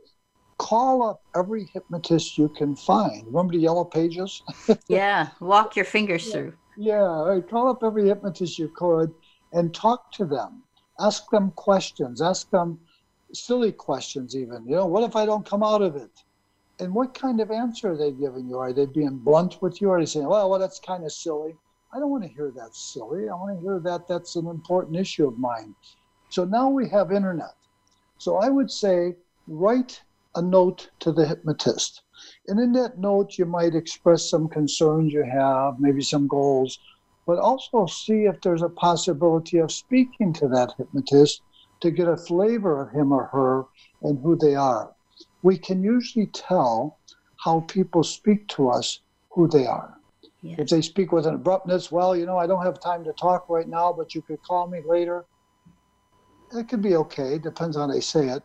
call up every hypnotist you can find. Remember the yellow pages? yeah, walk your fingers through. Yeah, right. call up every hypnotist you could and talk to them. Ask them questions. Ask them silly questions, even. You know, what if I don't come out of it? And what kind of answer are they giving you? Are they being blunt with you? Are they saying, well, well, that's kind of silly? I don't want to hear that silly. I want to hear that that's an important issue of mine. So now we have internet. So I would say write a note to the hypnotist. And in that note, you might express some concerns you have, maybe some goals, but also see if there's a possibility of speaking to that hypnotist to get a flavor of him or her and who they are we can usually tell how people speak to us who they are. If they speak with an abruptness, well, you know, I don't have time to talk right now, but you could call me later. It could be okay, depends on how they say it.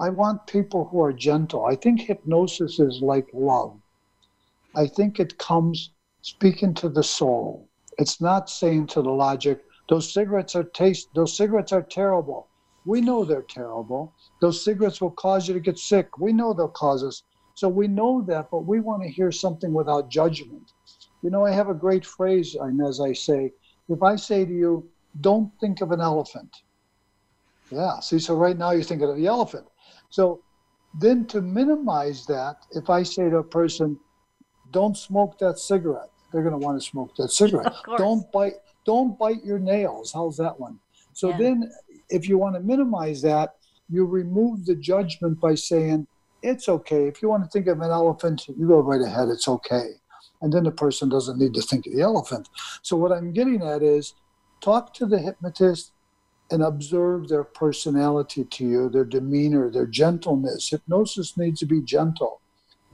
I want people who are gentle. I think hypnosis is like love. I think it comes speaking to the soul. It's not saying to the logic, those cigarettes are taste those cigarettes are terrible. We know they're terrible. Those cigarettes will cause you to get sick. We know they'll cause us. So we know that, but we want to hear something without judgment. You know, I have a great phrase, and as I say, if I say to you, don't think of an elephant. Yeah, see, so right now you're thinking of the elephant. So then to minimize that, if I say to a person, don't smoke that cigarette, they're going to want to smoke that cigarette. Don't bite, don't bite your nails. How's that one? So yeah. then if you want to minimize that, you remove the judgment by saying, it's okay. If you want to think of an elephant, you go right ahead. It's okay. And then the person doesn't need to think of the elephant. So, what I'm getting at is talk to the hypnotist and observe their personality to you, their demeanor, their gentleness. Hypnosis needs to be gentle.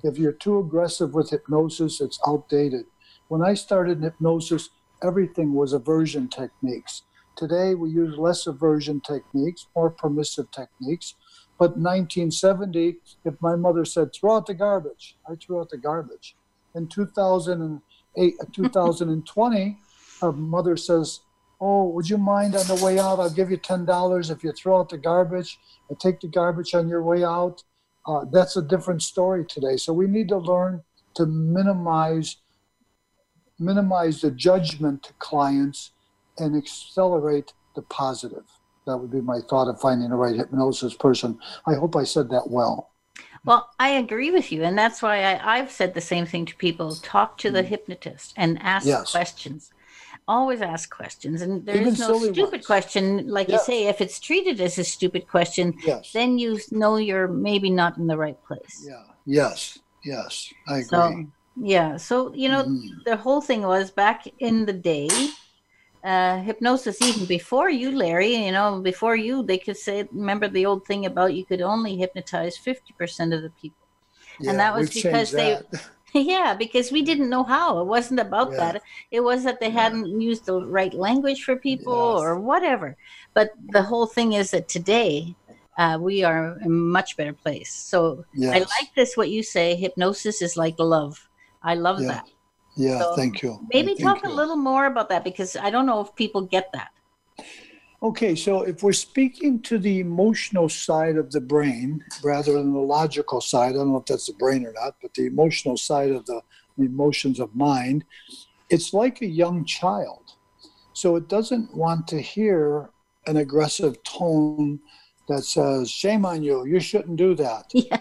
If you're too aggressive with hypnosis, it's outdated. When I started hypnosis, everything was aversion techniques. Today, we use less aversion techniques, more permissive techniques. But 1970, if my mother said, throw out the garbage, I threw out the garbage. In 2008, uh, 2020, a mother says, oh, would you mind on the way out? I'll give you $10 if you throw out the garbage and take the garbage on your way out. Uh, that's a different story today. So we need to learn to minimize minimize the judgment to clients and accelerate the positive. That would be my thought of finding the right hypnosis person. I hope I said that well. Well, I agree with you. And that's why I, have said the same thing to people talk to the mm. hypnotist and ask yes. questions always ask questions and there Even is no stupid ones. question like yes. you say if it's treated as a stupid question yes. then you know you're maybe not in the right place yeah yes yes i agree so, yeah so you know mm. the whole thing was back in the day uh, hypnosis even before you larry you know before you they could say remember the old thing about you could only hypnotize 50% of the people yeah, and that was because they yeah, because we didn't know how. It wasn't about yeah. that. It was that they yeah. hadn't used the right language for people yes. or whatever. But the whole thing is that today uh, we are in a much better place. So yes. I like this, what you say hypnosis is like love. I love that. Yeah, so thank you. Maybe thank talk you. a little more about that because I don't know if people get that. Okay, so if we're speaking to the emotional side of the brain rather than the logical side, I don't know if that's the brain or not, but the emotional side of the, emotions of mind, it's like a young child. So it doesn't want to hear an aggressive tone that says, shame on you, you shouldn't do that. Yeah.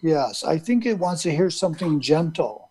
Yes, I think it wants to hear something gentle.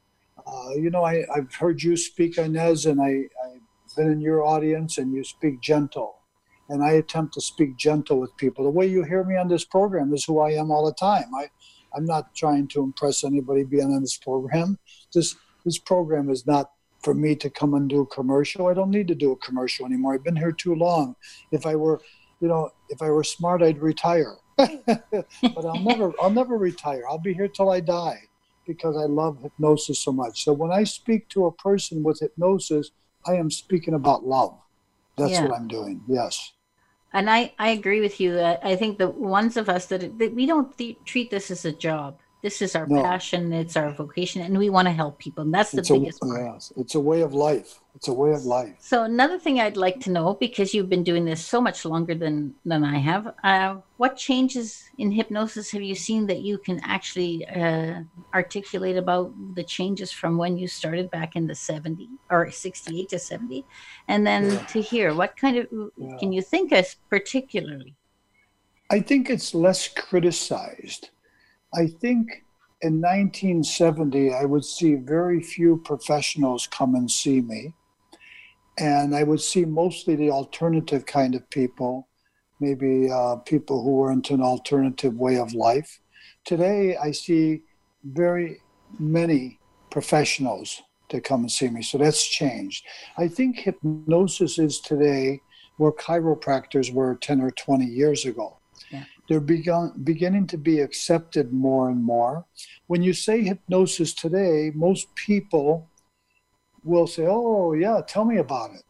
Uh, you know, I, I've heard you speak, Ines, and I, I've been in your audience, and you speak gentle and I attempt to speak gentle with people. The way you hear me on this program is who I am all the time. I, I'm not trying to impress anybody being on this program. This this program is not for me to come and do a commercial. I don't need to do a commercial anymore. I've been here too long. If I were, you know, if I were smart, I'd retire. but I'll never I'll never retire. I'll be here till I die because I love hypnosis so much. So when I speak to a person with hypnosis, I am speaking about love. That's yeah. what I'm doing. Yes. And I, I agree with you. I think the ones of us that, that we don't th- treat this as a job. This is our no. passion. It's our vocation, and we want to help people. And that's the it's biggest a, part. Yes, it's a way of life. It's a way of life. So another thing I'd like to know, because you've been doing this so much longer than than I have, uh, what changes in hypnosis have you seen that you can actually uh, articulate about the changes from when you started back in the 70 or 68 to 70, and then yeah. to here, what kind of yeah. can you think of particularly? I think it's less criticized I think in 1970, I would see very few professionals come and see me. And I would see mostly the alternative kind of people, maybe uh, people who were into an alternative way of life. Today, I see very many professionals to come and see me. So that's changed. I think hypnosis is today where chiropractors were 10 or 20 years ago they're begun, beginning to be accepted more and more. When you say hypnosis today, most people will say, Oh, yeah, tell me about it.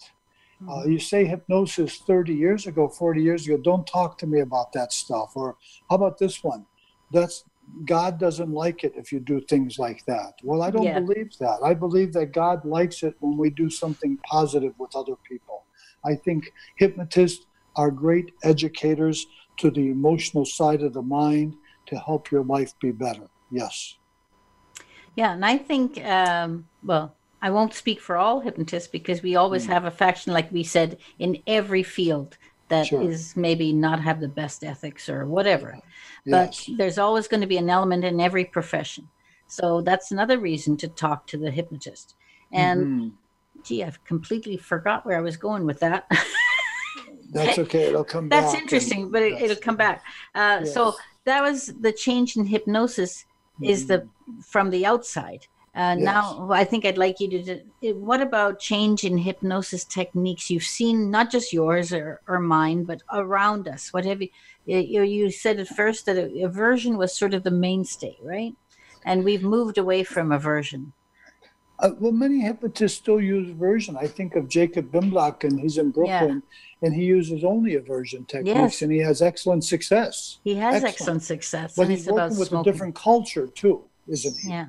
Uh, mm-hmm. Uh, you say hypnosis 30 years ago, 40 years ago, don't talk to me about that stuff. Or how about this one? That's God doesn't like it if you do things like that. Well, I don't yeah. believe that. I believe that God likes it when we do something positive with other people. I think hypnotists are great educators to the emotional side of the mind to help your life be better. Yes. Yeah, and I think, um, well, I won't speak for all hypnotists because we always mm. have a faction, like we said, in every field that sure. is maybe not have the best ethics or whatever. But there's always going to be an element in every profession. So that's another reason to talk to the hypnotist. And mm-hmm. gee, I've completely forgot where I was going with that. That's okay. It'll come back. That's back. interesting, and- but it, it'll come back. Uh, Yes. So that was the change in hypnosis is the from the outside. Uh. Yes. Now, I think I'd like you to. What about change in hypnosis techniques you've seen, not just yours or, or mine, but around us? What have you? You, you said at first that aversion was sort of the mainstay, right? And we've moved away from aversion. Uh, well, many hypnotists still use aversion. I think of Jacob Bimblock, and he's in Brooklyn, and he uses only aversion techniques, Yes. and he has excellent success. He has Excellent. excellent success, But and he's working with smoking. a different culture too, isn't he? Yeah.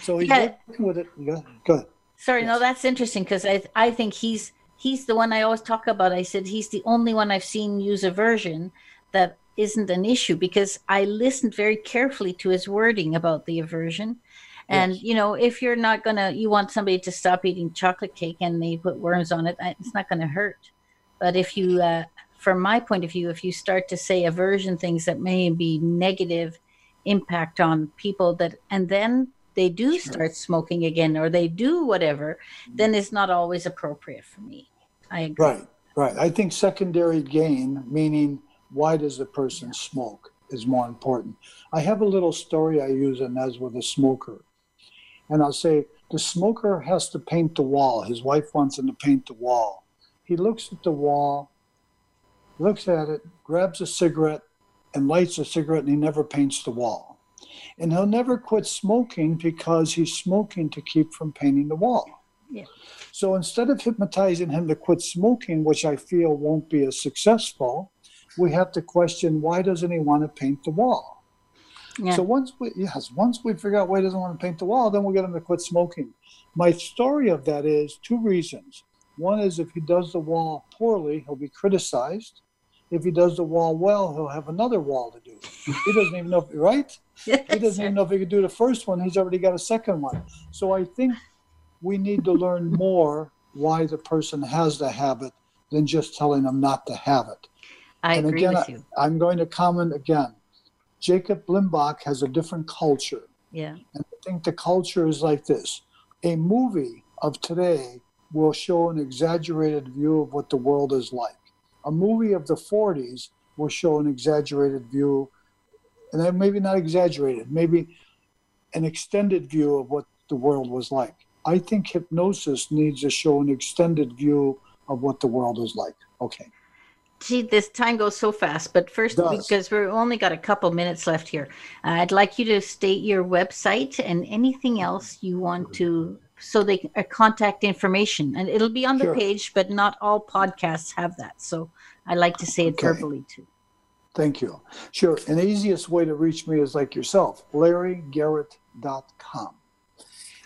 So he's Yeah. working with it. Go Good. Sorry, no, that's interesting because I I think he's he's the one I always talk about. I said he's the only one I've seen use aversion that isn't an issue because I listened very carefully to his wording about the aversion. And Yes. you know, if you're not gonna, you want somebody to stop eating chocolate cake and they put worms on it, it's not gonna hurt. But if you, uh, from my point of view, if you start to say aversion things that may be negative impact on people that, and then they do Sure. start smoking again or they do whatever, mm-hmm. then it's not always appropriate for me. I agree. Right, right. I think secondary gain, meaning why does the person smoke, is more important. I have a little story I use and as with a smoker. And I'll say the smoker has to paint the wall. His wife wants him to paint the wall. He looks at the wall, looks at it, grabs a cigarette, and lights a cigarette, and he never paints the wall. And he'll never quit smoking because he's smoking to keep from painting the wall. Yeah. So instead of hypnotizing him to quit smoking, which I feel won't be as successful, we have to question why doesn't he want to paint the wall? Yeah. So once we yes, once we figure out why he doesn't want to paint the wall, then we'll get him to quit smoking. My story of that is two reasons. One is if he does the wall poorly, he'll be criticized. If he does the wall well, he'll have another wall to do. He doesn't even know, if, right? He doesn't even know if he could do the first one. He's already got a second one. So I think we need to learn more why the person has the habit than just telling them not to have it. I and agree again, with I, you. I'm going to comment again. Jacob Blimbach has a different culture. Yeah. And I think the culture is like this a movie of today will show an exaggerated view of what the world is like. A movie of the 40s will show an exaggerated view, and then maybe not exaggerated, maybe an extended view of what the world was like. I think hypnosis needs to show an extended view of what the world is like. Okay. See, this time goes so fast. But first, because we've only got a couple minutes left here, uh, I'd like you to state your website and anything else you want to, so they uh, contact information, and it'll be on the Sure. page. But not all podcasts have that, so I like to say it Okay. verbally too. Thank you. Sure. And the easiest way to reach me is like yourself, larrygarrett.com.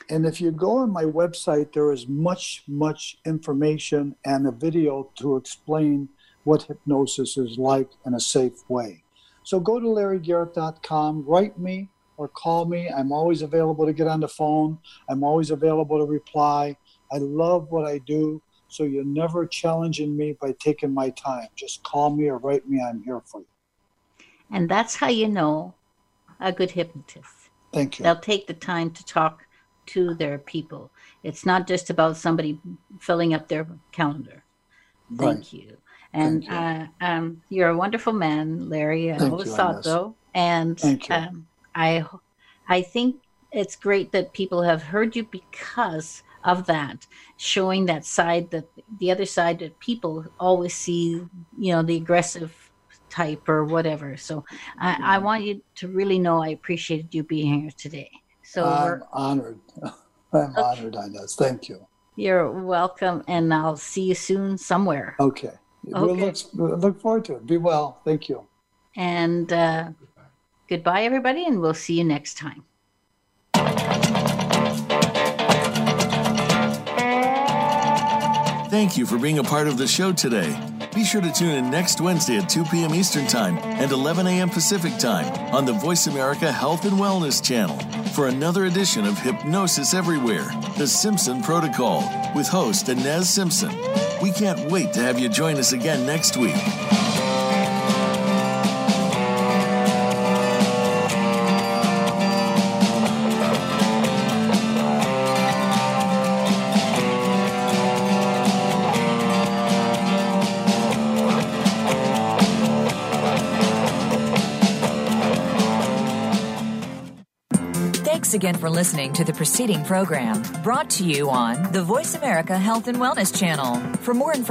And if you go on my website, there is much, much information and a video to explain what hypnosis is like in a safe way. So go to larrygarrett.com, write me or call me. I'm always available to get on the phone. I'm always available to reply. I love what I do. So you're never challenging me by taking my time. Just call me or write me. I'm here for you. And that's how you know a good hypnotist. Thank you. They'll take the time to talk to their people. It's not just about somebody filling up their calendar. Thank you. And Thank you. Uh, um, you're a wonderful man, Larry. I Thank always you, thought so. And Thank you. Um, I, I think it's great that people have heard you because of that, showing that side that the other side that people always see, you know, the aggressive type or whatever. So I, Mm-hmm. I want you to really know I appreciated you being here today. So I'm honored. I'm honored, Ines. Thank you. you're welcome, and I'll see you soon somewhere. Okay. We'll Okay. look, look forward to it. Be well. Thank you. And uh, goodbye, everybody, and we'll see you next time. Thank you for being a part of the show today. Be sure to tune in next Wednesday at 2 p.m. Eastern Time and 11 a.m. Pacific Time on the Voice America Health and Wellness Channel for another edition of Hypnosis Everywhere, The Simpson Protocol, with host Ines Simpson. We can't wait to have you join us again next week. Again for listening to the preceding program brought to you on the Voice America Health and Wellness Channel. For more information,